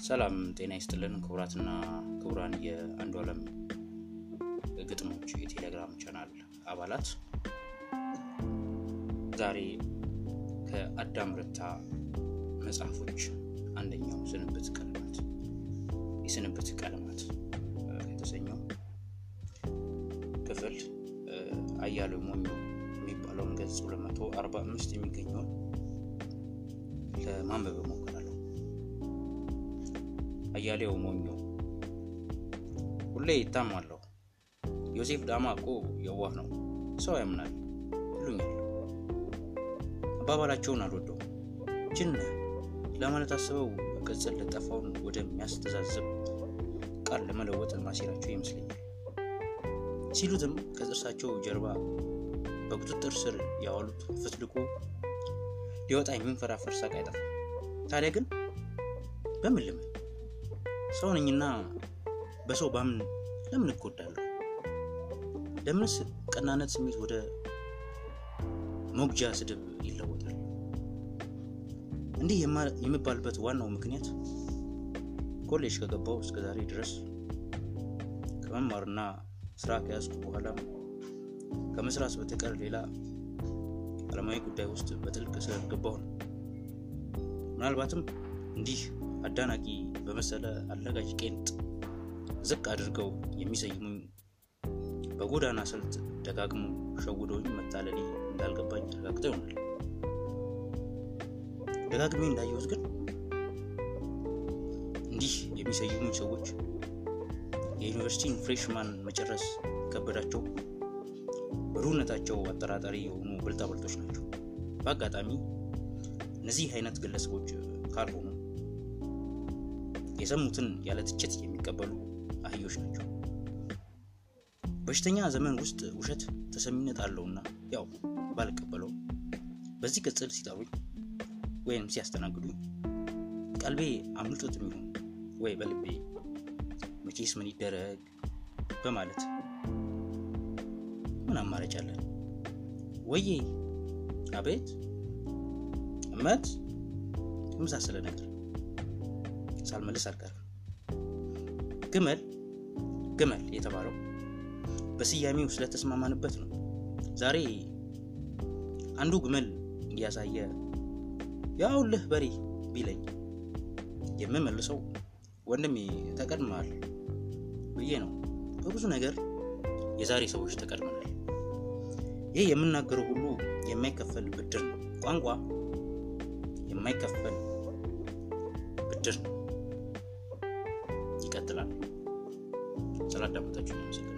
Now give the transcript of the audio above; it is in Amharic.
ሰላም ጤና ይስጥልን ክቡራትና ክቡራን የአንዱ ዓለም ግጥሞች የቴሌግራም ቻናል አባላት። ዛሬ ከአዳም ረታ መጽሐፎች አንደኛው ስንብት ቀለማት የስንብት ቀለማት የተሰኘው ክፍል አያሌው ሞኞ የሚባለውን ገጽ 245 የሚገኘውን ለማንበብ አያሌው ሞኞ ሁሌ ይታማለሁ። ዮሴፍ ዳማ እኮ የዋህ ነው፣ ሰው ያምናል ይሉኛል። አባባላቸውን አልወደውም። ጅን ለማለት አስበው ቅጽል ለጠፋውን ወደሚያስተዛዝብ ቃል ለመለወጥ ማሴራቸው ይመስለኛል። ሲሉትም ከጥርሳቸው ጀርባ በቁጥጥር ስር ያዋሉት ፍትልቁ ሊወጣ የሚንፈራፈር ሳቅ አይጠፋም። ታዲያ ግን በምን ልምን? ሰው ነኝና በሰው ባምን ለምን እጎዳለሁ? ለምንስ ቀናነት ስሜት ወደ ሞግጃ ስድብ ይለወጣል? እንዲህ የምባልበት ዋናው ምክንያት ኮሌጅ ከገባው እስከ ዛሬ ድረስ ከመማርና ስራ ከያዝኩ በኋላም ከመስራት በተቀር ሌላ ዓለማዊ ጉዳይ ውስጥ በጥልቅ ስለገባሁ ነው። ምናልባትም እንዲህ አዳናቂ በመሰለ አለጋጅ ቄንጥ ዝቅ አድርገው የሚሰይሙኝ በጎዳና ስልት ደጋግሞ ሸውደውኝ መታለሌ እንዳልገባኝ አረጋግጠው ይሆናል። ደጋግሜ እንዳየሁት ግን እንዲህ የሚሰይሙኝ ሰዎች የዩኒቨርሲቲን ፍሬሽማን መጨረስ ከበዳቸው ብሩህነታቸው አጠራጣሪ የሆኑ ብልጣብልጦች ናቸው። በአጋጣሚ እነዚህ አይነት ግለሰቦች ካልሆኑ የሰሙትን ያለ ትችት የሚቀበሉ አህዮች ናቸው። በሽተኛ ዘመን ውስጥ ውሸት ተሰሚነት አለውና ያው ባልቀበለው በዚህ ቅጽል ሲጠሩኝ ወይም ሲያስተናግዱኝ ቀልቤ አምልጦት የሚሆን ወይ በልቤ መቼስ ምን ይደረግ በማለት ምን አማራጭ አለን? ወዬ፣ አቤት፣ እመት! የመሳሰለ ነገር ሳልመልስ አልቀርም። ግመል ግመል የተባለው በስያሜው ስለተስማማንበት ነው። ዛሬ አንዱ ግመል እያሳየ ያውልህ በሬ ቢለኝ የምመልሰው ወንድሜ ተቀድመሃል ብዬ ነው። በብዙ ነገር የዛሬ ሰዎች ተቀድመናል። ይህ የምናገረው ሁሉ የማይከፈል ብድር ነው። ቋንቋ የማይከፈል ብድር ነው። terhadap tajwid misalkan